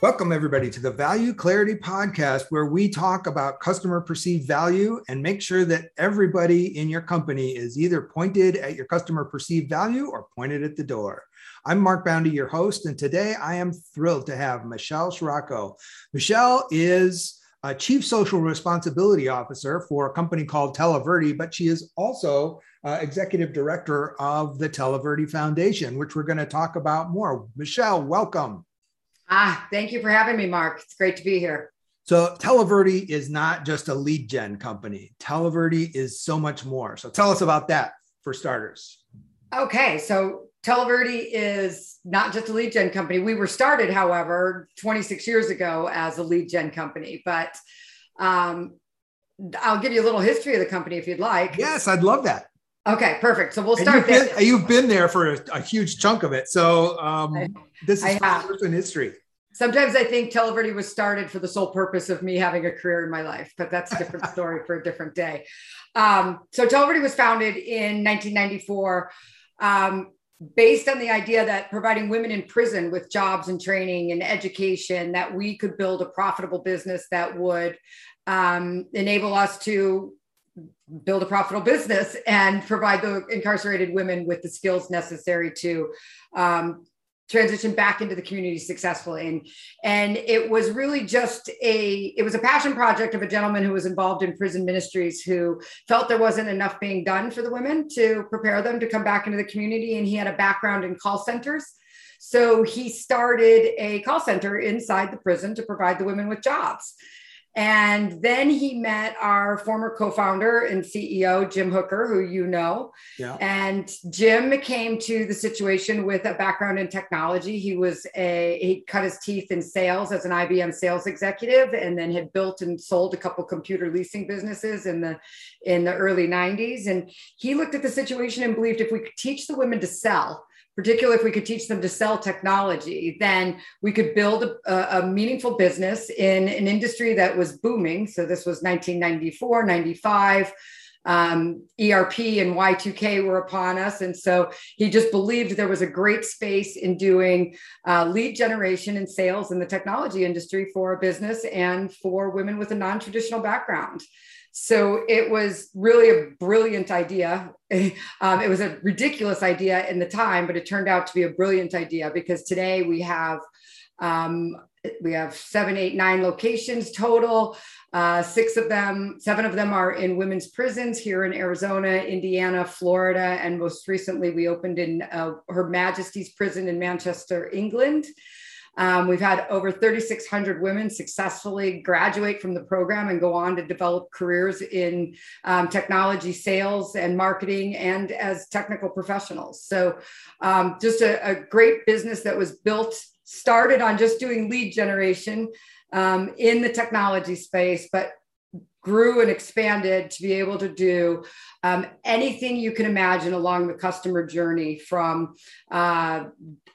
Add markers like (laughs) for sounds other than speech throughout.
Welcome, everybody, to the Value Clarity Podcast, where we talk about customer perceived value and make sure that everybody in your company is either pointed at your customer perceived value or pointed at the door. I'm Mark Boundy, your host, and today I am thrilled to have Michelle Cirocco. Michelle is a Chief Social Responsibility Officer for a company called Televerde, but she is also uh, Executive Director of the Televerde Foundation, which we're going to talk about more. Michelle, welcome. Ah, thank you for having me, Mark. It's great to be here. So Televerde is not just a lead gen company. Televerde is so much more. So tell us about that for starters. Okay, so Televerde is not just a lead gen company. We were started, however, 26 years ago as a lead gen company, but um, I'll give you a little history of the company if you'd like. Yes, I'd love that. Okay, perfect. So we'll And start you've there. been, you've been there for a, a huge chunk of it. So um, I- this is I have. first in history. Sometimes I think Televerde was started for the sole purpose of me having a career in my life, but that's a different (laughs) story for a different day. Um, so Televerde was founded in 1994. Um, based on the idea that providing women in prison with jobs and training and education that we could build a profitable business that would um, enable us to build a profitable business and provide the incarcerated women with the skills necessary to um, transition back into the community successfully. And and it was really just a it was a passion project of a gentleman who was involved in prison ministries who felt there wasn't enough being done for the women to prepare them to come back into the community. And he had a background in call centers. So he started a call center inside the prison to provide the women with jobs and then he met our former co-founder and CEO Jim Hooker who you know Yeah. and Jim came to the situation with a background in technology. He was a he cut his teeth in sales as an IBM sales executive, and then had built and sold a couple computer leasing businesses in the in the early 90s. And he looked at the situation and believed if we could teach the women to sell, particularly if we could teach them to sell technology, then we could build a, a meaningful business in an industry that was booming. So this was 1994, 95 um, ERP and Y2K were upon us. And so he just believed there was a great space in doing uh, lead generation and sales in the technology industry for a business and for women with a non traditional background. So it was really a brilliant idea. (laughs) Um, it was a ridiculous idea in the time, but it turned out to be a brilliant idea because today we have um, we have seven, eight, nine locations total. Uh, six of them, seven of them are in women's prisons here in Arizona, Indiana, Florida, and most recently we opened in uh, Her Majesty's Prison in Manchester, England. Um, we've had over 3,600 women successfully graduate from the program and go on to develop careers in um, technology sales and marketing and as technical professionals. So, um, just a, a great business that was built, started on just doing lead generation um, in the technology space, but grew and expanded to be able to do um, anything you can imagine along the customer journey from uh,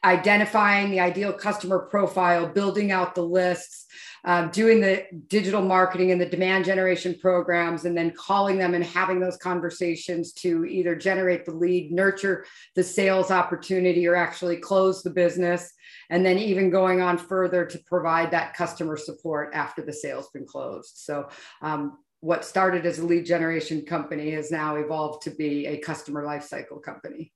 identifying the ideal customer profile, building out the lists, um, doing the digital marketing and the demand generation programs, and then calling them and having those conversations to either generate the lead, nurture the sales opportunity, or actually close the business. And then even going on further to provide that customer support after the sale's been closed. So, um, what started as a lead generation company has now evolved to be a customer lifecycle company.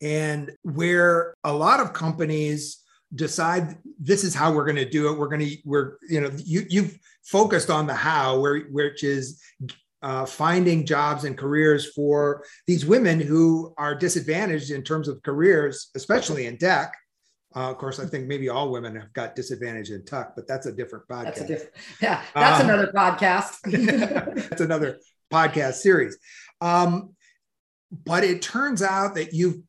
And where a lot of companies decide this is how we're going to do it, we're going to, we're, you know, you, you've focused on the how, where, which is uh, finding jobs and careers for these women who are disadvantaged in terms of careers, especially in tech. Uh, of course, I think maybe all women have got disadvantage in tuck, but that's a different podcast. That's a different, yeah, that's um, another podcast. (laughs) that's another podcast series. Um, but it turns out that you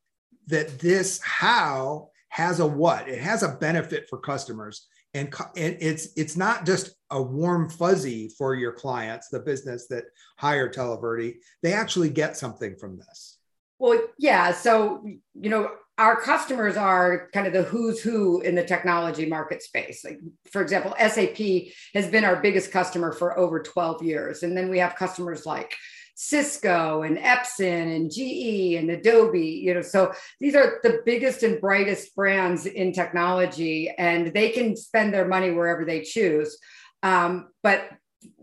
that this how has a what? It has a benefit for customers, and, and it's it's not just a warm fuzzy for your clients, the business that hire Televerde. They actually get something from this. Well, yeah. So you know, our customers are kind of the who's who in the technology market space. Like, for example, SAP has been our biggest customer for over 12 years. And then we have customers like Cisco and Epson and GE and Adobe, you know, so these are the biggest and brightest brands in technology, and they can spend their money wherever they choose. Um, but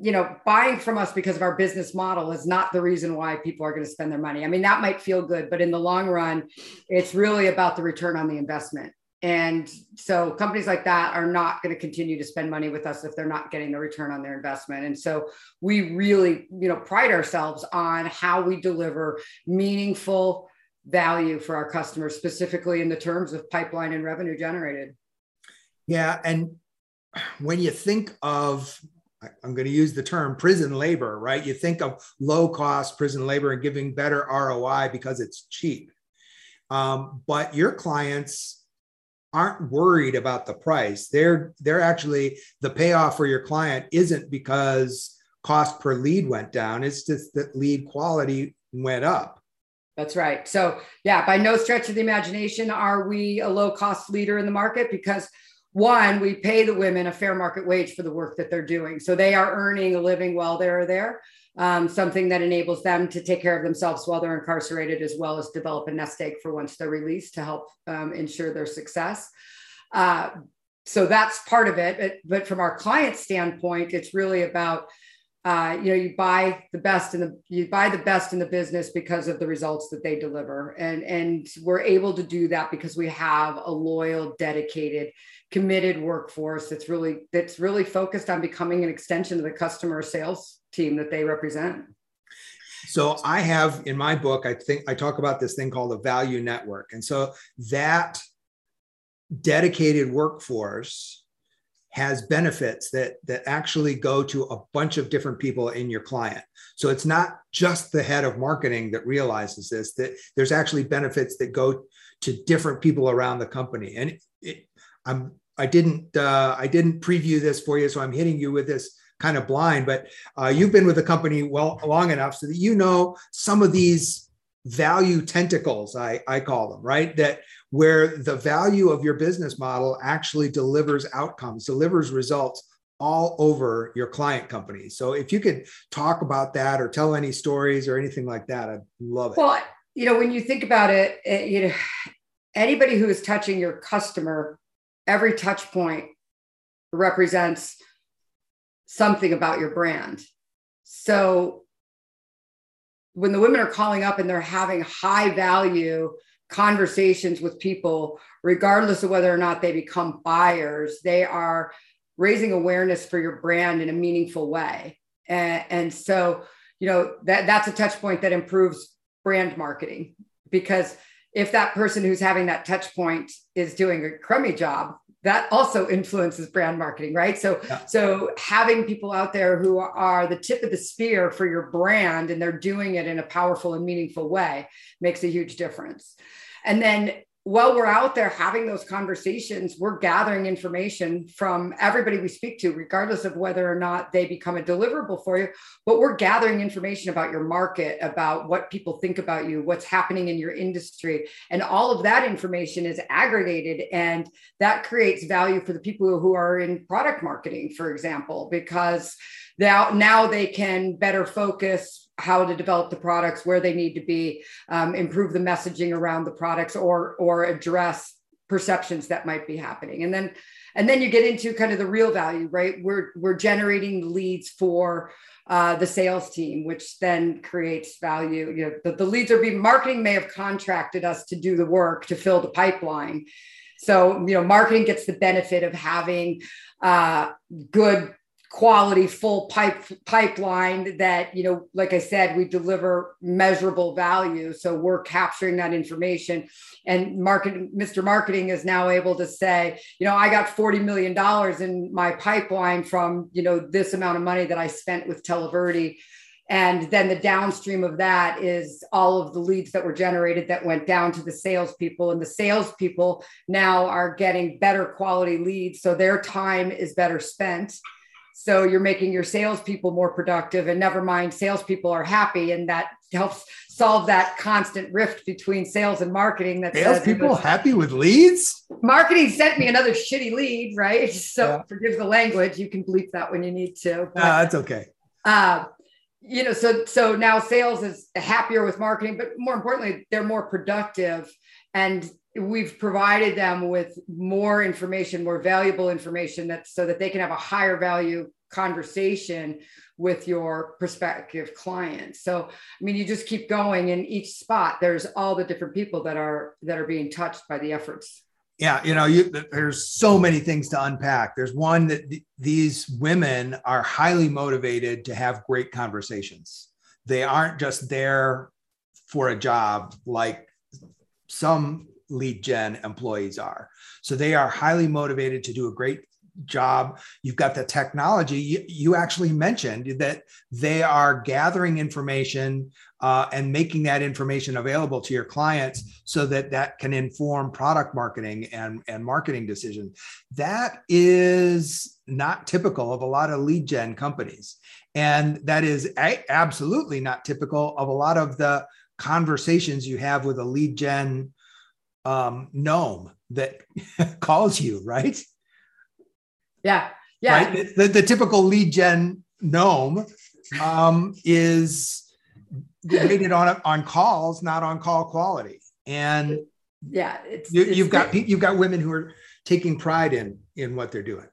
you know, buying from us because of our business model is not the reason why people are going to spend their money. I mean, that might feel good, but in the long run, it's really about the return on the investment. And so companies like that are not going to continue to spend money with us if they're not getting the return on their investment. And so we really, you know, pride ourselves on how we deliver meaningful value for our customers, specifically in the terms of pipeline and revenue generated. Yeah. And when you think of I'm going to use the term prison labor, right? You think of low cost prison labor and giving better ROI because it's cheap. Um, but your clients aren't worried about the price. They're they're actually the payoff for your client isn't because cost per lead went down. It's just that lead quality went up. That's right. So yeah, by no stretch of the imagination are we a low cost leader in the market because one, we pay the women a fair market wage for the work that they're doing. So they are earning a living while they're there um, something that enables them to take care of themselves while they're incarcerated, as well as develop a nest egg for once they're released to help um, ensure their success. Uh, so that's part of it. But, but, from our client standpoint, it's really about uh, you know you buy the best in the you buy the best in the business because of the results that they deliver, and and we're able to do that because we have a loyal, dedicated committed workforce that's really that's really focused on becoming an extension of the customer sales team that they represent. So I have in my book, I think I talk about this thing called a value network. And so that dedicated workforce has benefits that that actually go to a bunch of different people in your client. So it's not just the head of marketing that realizes this that there's actually benefits that go to different people around the company. And it, I'm I didn't uh, I didn't preview this for you, so I'm hitting you with this kind of blind, but uh, you've been with the company well long enough so that you know some of these value tentacles, I, I call them, right? That where the value of your business model actually delivers outcomes, delivers results all over your client company. So if you could talk about that or tell any stories or anything like that, I'd love it. Well, you know, when you think about it, it you know, anybody who is touching your customer, every touch point represents something about your brand. So when the women are calling up and they're having high value conversations with people, regardless of whether or not they become buyers, they are raising awareness for your brand in a meaningful way. And, and so, you know, that, that's a touch point that improves brand marketing because if that person who's having that touch point is doing a crummy job, that also influences brand marketing right so yeah. so having people out there who are the tip of the spear for your brand and they're doing it in a powerful and meaningful way makes a huge difference and then while we're out there having those conversations, we're gathering information from everybody we speak to, regardless of whether or not they become a deliverable for you. But we're gathering information about your market, about what people think about you, what's happening in your industry. And all of that information is aggregated. And that creates value for the people who are in product marketing, for example, because now, now they can better focus how to develop the products where they need to be um, improve the messaging around the products or or address perceptions that might be happening. And then and then you get into kind of the real value right? We're we're generating leads for uh, the sales team which then creates value. You know the, the leads are being marketing may have contracted us to do the work to fill the pipeline. So you know marketing gets the benefit of having uh, good quality full pipe pipeline that you know like i said we deliver measurable value so we're capturing that information and market mr marketing is now able to say you know i got 40 million dollars in my pipeline from you know this amount of money that i spent with televerde and then the downstream of that is all of the leads that were generated that went down to the salespeople. And the salespeople now are getting better quality leads. So their time is better spent so you're making your salespeople more productive, and never mind, salespeople are happy, and that helps solve that constant rift between sales and marketing. That salespeople happy with leads. Marketing sent me another shitty lead, right? (laughs) So yeah. forgive the language. You can bleep that when you need to. But, uh, that's okay. Uh, you know, so so now sales is happier with marketing, but more importantly, they're more productive and we've provided them with more information, more valuable information that so that they can have a higher value conversation with your prospective clients. So, I mean, you just keep going in each spot. There's all the different people that are that are being touched by the efforts. Yeah, you know, you, there's so many things to unpack. There's one that th- these women are highly motivated to have great conversations. They aren't just there for a job like some lead gen employees are. So they are highly motivated to do a great job. You've got the technology. You, you actually mentioned that they are gathering information uh, and making that information available to your clients so that that can inform product marketing and, and marketing decisions. That is not typical of a lot of lead gen companies. And that is a- absolutely not typical of a lot of the conversations you have with a lead gen um, gnome that (laughs) calls you, right? Yeah. Yeah. Right? The, the typical lead gen gnome um, is rated on on calls, not on call quality. And yeah, it's, you, have got you've got women who are taking pride in in what they're doing.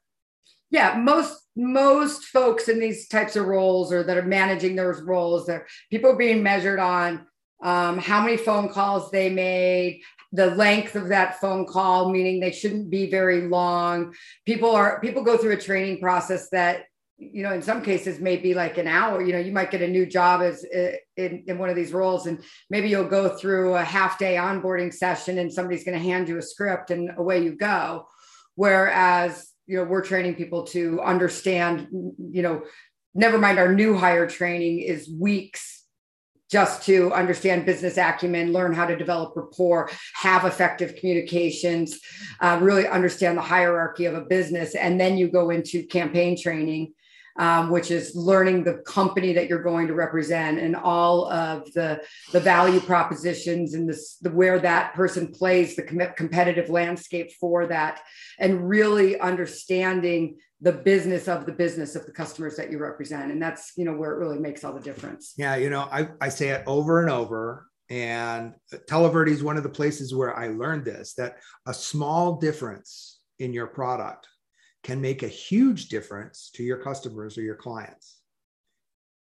Yeah, most most folks in these types of roles or that are managing those roles, they're people are being measured on um, how many phone calls they made, the length of that phone call meaning they shouldn't be very long. People are people go through a training process that you know in some cases maybe like an hour. You know you might get a new job as uh, in, in one of these roles and maybe you'll go through a half day onboarding session and somebody's going to hand you a script and away you go. Whereas you know we're training people to understand you know never mind our new hire training is weeks just to understand business acumen, learn how to develop rapport, have effective communications, uh, really understand the hierarchy of a business. And then you go into campaign training, um, which is learning the company that you're going to represent and all of the, the value propositions and this, the, where that person plays the com- competitive landscape for that, and really understanding the business of the business of the customers that you represent. And that's you know where it really makes all the difference. Yeah you know i, I say it over and over. And televerde is one of the places where i learned this that a small difference in your product can make a huge difference to your customers or your clients.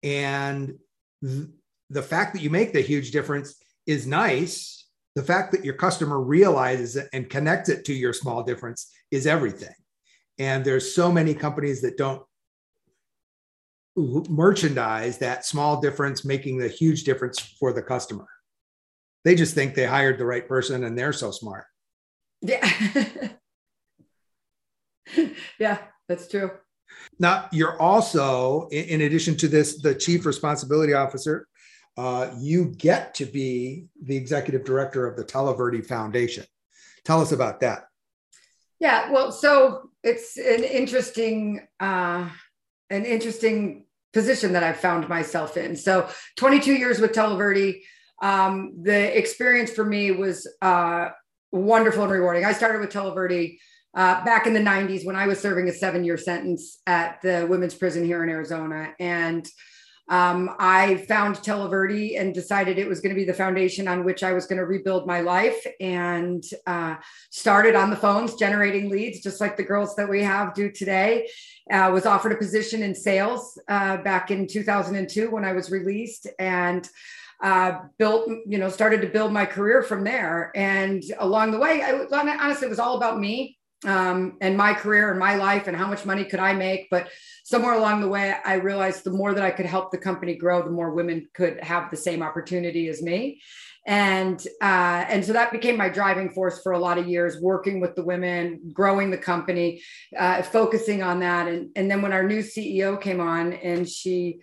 And th- the fact that you make the huge difference is nice. The fact that your customer realizes it and connects it to your small difference is everything and there's so many companies that don't merchandise that small difference making the huge difference for the customer. They just think they hired the right person and they're so smart. Yeah. (laughs) Yeah that's true. Now you're also in addition to this the chief responsibility officer uh, you get to be the executive director of the televerde foundation. Tell us about that yeah, well, so it's an interesting, uh, an interesting position that I've found myself in. So 22 years with Televerde. Um, the experience for me was uh, wonderful and rewarding. I started with Televerde uh, back in the 90s when I was serving a seven year sentence at the women's prison here in Arizona. And um, I found Televerde and decided it was going to be the foundation on which I was going to rebuild my life and uh, started on the phones generating leads, just like the girls that we have do today. Uh, was offered a position in sales uh, back in 2002 when I was released and uh, built, you know, started to build my career from there. And along the way, I honestly, it was all about me um, and my career and my life and how much money could I make. But somewhere along the way, I realized the more that I could help the company grow, the more women could have the same opportunity as me. And uh, and so that became my driving force for a lot of years, working with the women, growing the company, uh, focusing on that. And and then when our new CEO came on, and she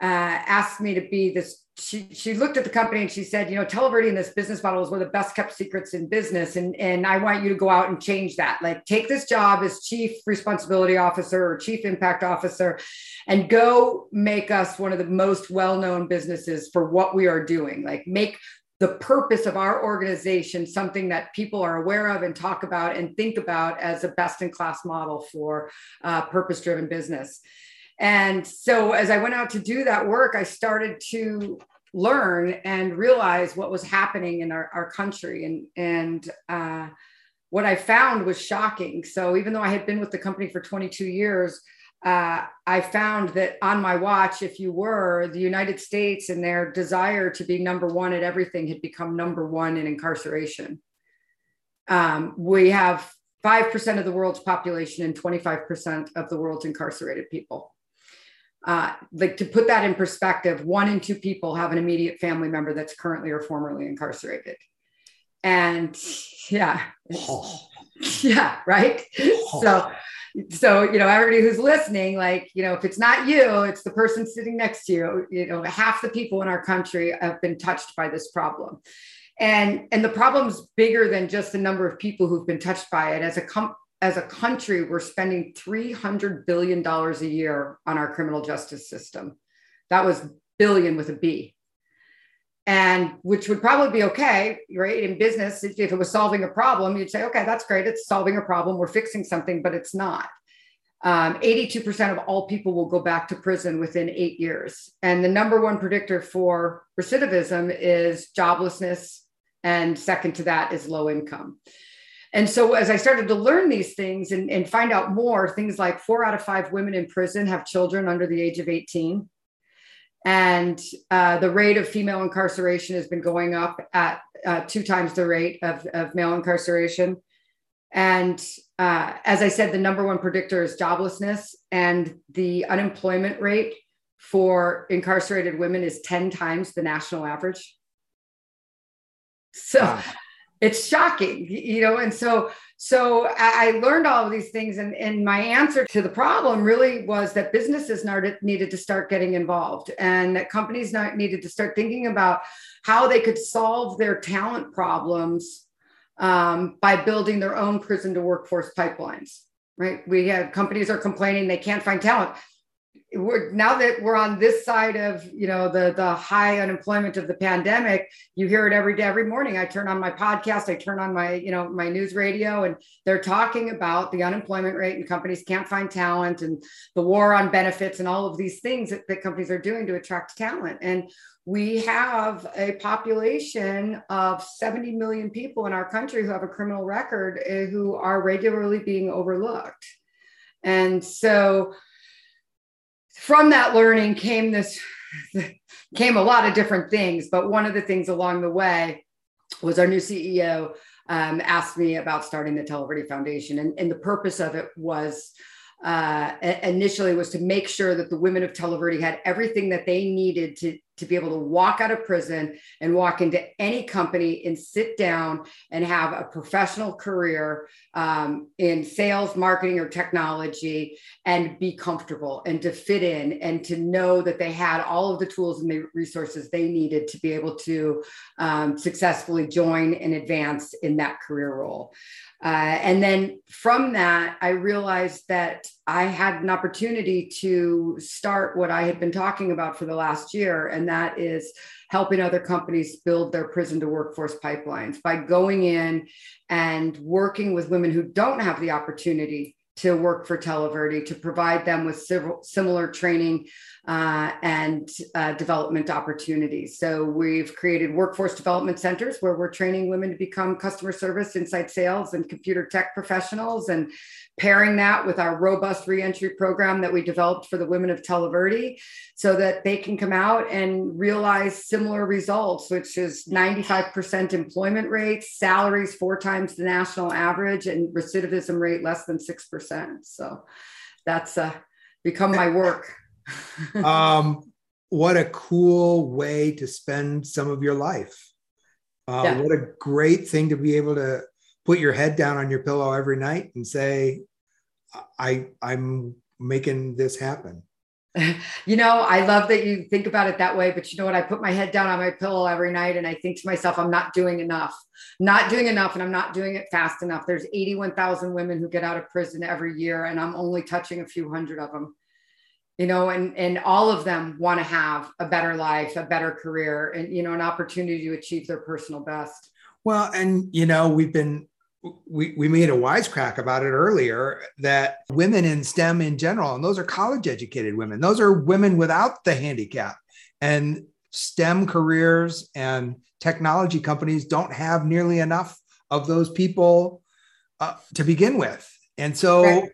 uh, asked me to be this she she looked at the company and she said, you know, Televerde in this business model is one of the best kept secrets in business, and and I want you to go out and change that. Like, take this job as chief responsibility officer or chief impact officer, and go make us one of the most well known businesses for what we are doing. Like, make the purpose of our organization something that people are aware of and talk about and think about as a best in class model for uh, purpose driven business. And so as I went out to do that work, I started to learn and realize what was happening in our, our country. And, and uh, what I found was shocking. So even though I had been with the company for 22 years, uh, I found that on my watch, if you were, the United States and their desire to be number one at everything had become number one in incarceration. Um, we have 5% of the world's population and 25% of the world's incarcerated people uh, like to put that in perspective, one in two people have an immediate family member that's currently or formerly incarcerated. And yeah, (sighs) yeah, right. (sighs) So, so you know, everybody who's listening, like you know, if it's not you, it's the person sitting next to you. You know, half the people in our country have been touched by this problem and and the problem's bigger than just the number of people who've been touched by it as a com- as a country, we're spending $300 billion a year on our criminal justice system. That was billion with a B. And which would probably be okay, right? In business, if it was solving a problem, you'd say, okay, that's great. It's solving a problem. We're fixing something, but it's not. Um, 82% of all people will go back to prison within eight years. And the number one predictor for recidivism is joblessness. And second to that is low income. And so as I started to learn these things and, and find out more, things like four out of five women in prison have children under the age of 18. And uh, the rate of female incarceration has been going up at uh, two times the rate of, of male incarceration. And uh, as I said, the number one predictor is joblessness, and the unemployment rate for incarcerated women is 10 times the national average. So, wow it's shocking you know and so so i learned all of these things and, and my answer to the problem really was that businesses needed to start getting involved and that companies needed to start thinking about how they could solve their talent problems um, by building their own prison to workforce pipelines right? We have companies are complaining they can't find talent we're now that we're on this side of you know the the high unemployment of the pandemic you hear it every day every morning. I turn on my podcast i turn on my you know my news radio and they're talking about the unemployment rate and companies can't find talent and the war on benefits and all of these things that, that companies are doing to attract talent. And we have a population of 70 million people in our country who have a criminal record uh, who are regularly being overlooked. And so from that learning came this came a lot of different things but one of the things along the way was our new ceo um, asked me about starting the Televerde Foundation, and, and the purpose of it was uh, initially was to make sure that the women of Televerde had everything that they needed to to be able to walk out of prison and walk into any company and sit down and have a professional career um, in sales, marketing, or technology and be comfortable and to fit in and to know that they had all of the tools and the resources they needed to be able to um, successfully join and advance in that career role. Uh, and then from that, I realized that I had an opportunity to start what I had been talking about for the last year, and that is helping other companies build their prison to workforce pipelines by going in and working with women who don't have the opportunity to work for Televerde to provide them with several, similar training uh, and uh, development opportunities. So we've created workforce development centers where we're training women to become customer service, inside sales, and computer tech professionals, and pairing that with our robust reentry program that we developed for the women of Televerde so that they can come out and realize similar results, which is 95% employment rates, salaries four times the national average, and recidivism rate less than 6%. So that's uh, become my work. (laughs) um, what a cool way to spend some of your life. Uh, yeah. What a great thing to be able to put your head down on your pillow every night and say, I, I'm making this happen. (laughs) You know, I love that you think about it that way, but you know what? I put my head down on my pillow every night and I think to myself, I'm not doing enough, not doing enough, and I'm not doing it fast enough. There's 81,000 women who get out of prison every year, and I'm only touching a few hundred of them you know and and all of them want to have a better life a better career and you know an opportunity to achieve their personal best well and you know we've been we, we made a wisecrack about it earlier that women in STEM in general, and those are college educated women, those are women without the handicap. And STEM careers and technology companies don't have nearly enough of those people uh, to begin with. And so right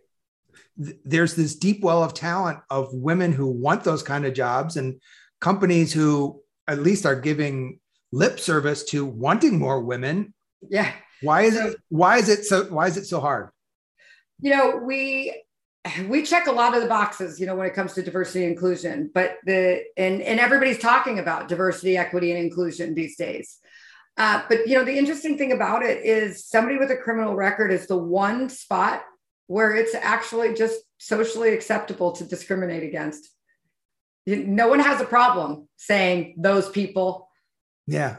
there's this deep well of talent of women who want those kind of jobs and companies who at least are giving lip service to wanting more women yeah why is it why is it so why is it so hard you know we we check a lot of the boxes you know when it comes to diversity and inclusion but the and and everybody's talking about diversity equity and inclusion these days uh, but you know the interesting thing about it is somebody with a criminal record is the one spot where it's actually just socially acceptable to discriminate against. No one has a problem saying those people. Yeah.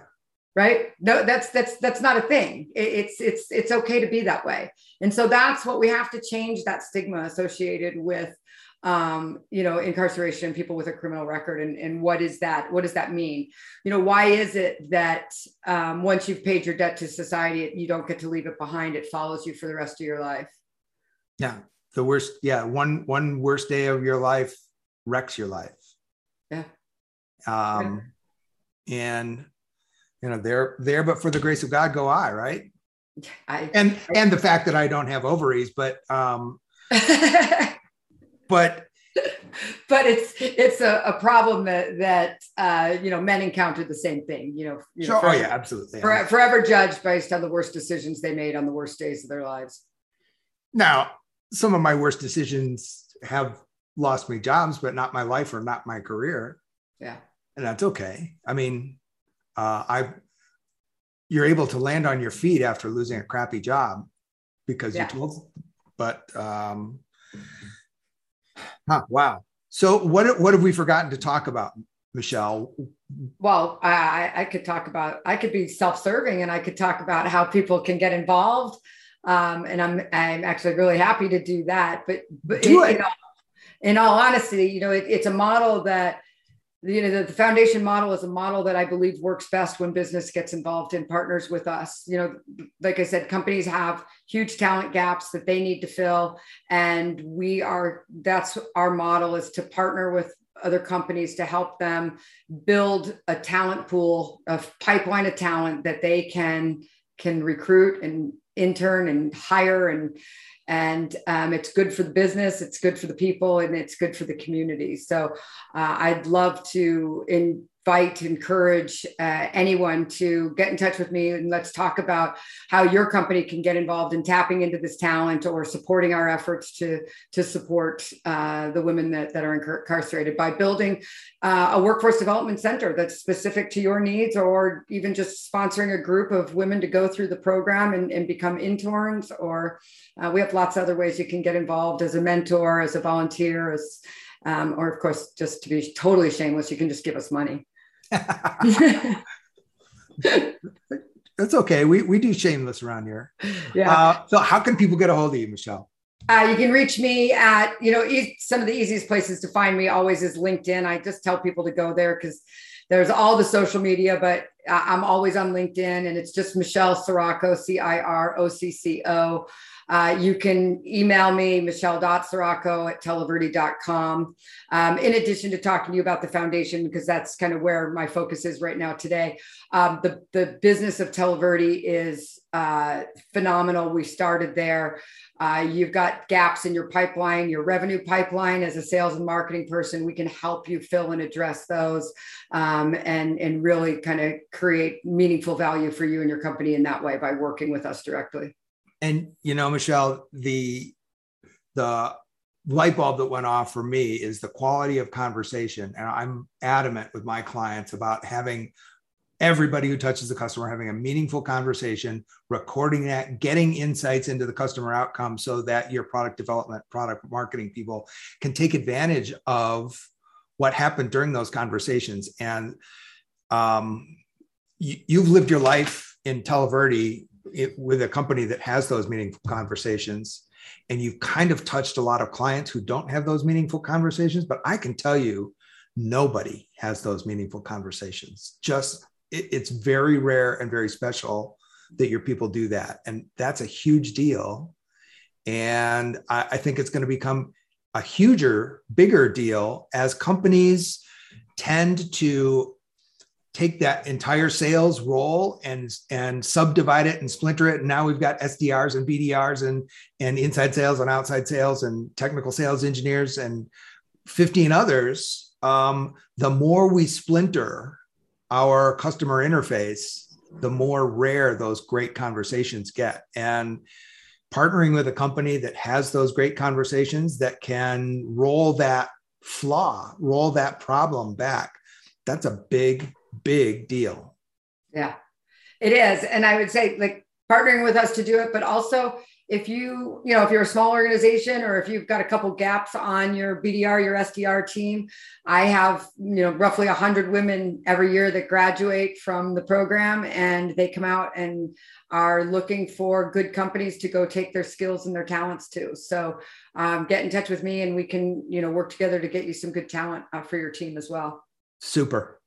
Right. No, that's that's that's not a thing. It's it's it's okay to be that way. And so that's what we have to change that stigma associated with um, you know, incarceration, people with a criminal record, and, and what is that? What does that mean? You know, why is it that um, once you've paid your debt to society, you don't get to leave it behind? It follows you for the rest of your life. Yeah. The worst, yeah, one one worst day of your life wrecks your life. Yeah. Um and you know, there there but for the grace of God go I, right? I, and I, and the fact that I don't have ovaries, but um (laughs) but but it's it's a, a problem that that uh, you know men encounter the same thing. You know, you know sure. forever, oh yeah, absolutely. For, forever judged based on the worst decisions they made on the worst days of their lives. Now, some of my worst decisions have lost me jobs, but not my life or not my career. Yeah. And that's okay. I mean, uh, I, you're able to land on your feet after losing a crappy job because yeah. you told, but, um, huh, wow. So what, what have we forgotten to talk about, Michelle? Well, I, I could talk about, I could be self-serving and I could talk about how people can get involved um, and I'm I'm actually really happy to do that. But but do it, it. You know, in all honesty, you know, it, it's a model that you know the, the, foundation model is a model that I believe works best when business gets involved and partners with us. You know, like I said, companies have huge talent gaps that they need to fill, and we are that's our model is to partner with other companies to help them build a talent pool, a pipeline of talent that they can can recruit and intern and hire and and um, it's good for the business it's good for the people and it's good for the community. So uh, i'd love to in, invite, encourage uh, anyone to get in touch with me and let's talk about how your company can get involved in tapping into this talent or supporting our efforts to, to support uh, the women that, that are incarcerated by building uh, a workforce development center that's specific to your needs or even just sponsoring a group of women to go through the program and, and become interns or uh, we have lots of other ways you can get involved as a mentor, as a volunteer, as um, or of course, just to be totally shameless, you can just give us money. (laughs) That's okay. We, we do shameless around here. Yeah. Uh, so how can people get a hold of you, Michelle? Uh, you can reach me at, you know, e- some of the easiest places to find me always is LinkedIn. I just tell people to go there because there's all the social media, but I'm always on LinkedIn, and it's just Michelle Cirocco, C I R O C C O. Uh, you can email me, michelle.cirocco at televerde.com. Um, in addition to talking to you about the foundation, because that's kind of where my focus is right now today. Um, the, the business of Televerde is uh, phenomenal. We started there. Uh, you've got gaps in your pipeline, your revenue pipeline. As a sales and marketing person, we can help you fill and address those um, and, and really kind of create meaningful value for you and your company in that way by working with us directly and you know michelle the the light bulb that went off for me is the quality of conversation. And i'm adamant with my clients about having everybody who touches the customer having a meaningful conversation recording that getting insights into the customer outcome so that your product development product marketing people can take advantage of what happened during those conversations. And um, you, have lived your life in Televerde it, with a company that has those meaningful conversations and you've kind of touched a lot of clients who don't have those meaningful conversations but i can tell you nobody has those meaningful conversations. Just it, it's very rare and very special that your people do that and that's a huge deal. And I, I think it's going to become a huger bigger deal as companies tend to take that entire sales role and and subdivide it and splinter it. And now we've got sdrs and bdrs and and inside sales and outside sales and technical sales engineers and 15 others. Um, the more we splinter our customer interface the more rare those great conversations get. And partnering with a company that has those great conversations that can roll that flaw roll that problem back that's a big big deal. Yeah, it is. And I would say, like, partnering with us to do it, but also if you, you know, if you're a small organization or if you've got a couple gaps on your BDR, your SDR team, I have, you know, roughly 100 women every year that graduate from the program and they come out and are looking for good companies to go take their skills and their talents to. So um, get in touch with me and we can, you know, work together to get you some good talent uh, for your team as well. Super.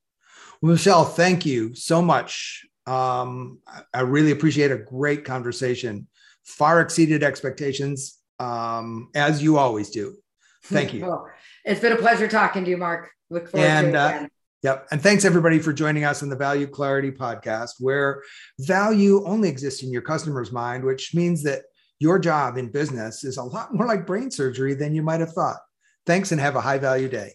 Michelle, thank you so much. Um, I really appreciate a great conversation. Far exceeded expectations, um, as you always do. Thank you. (laughs) well, it's been a pleasure talking to you, Mark. Look forward and, to it uh, again. Uh, Yep. And thanks everybody for joining us on the Value Clarity podcast, where value only exists in your customer's mind, which means that your job in business is a lot more like brain surgery than you might have thought. Thanks and have a high value day.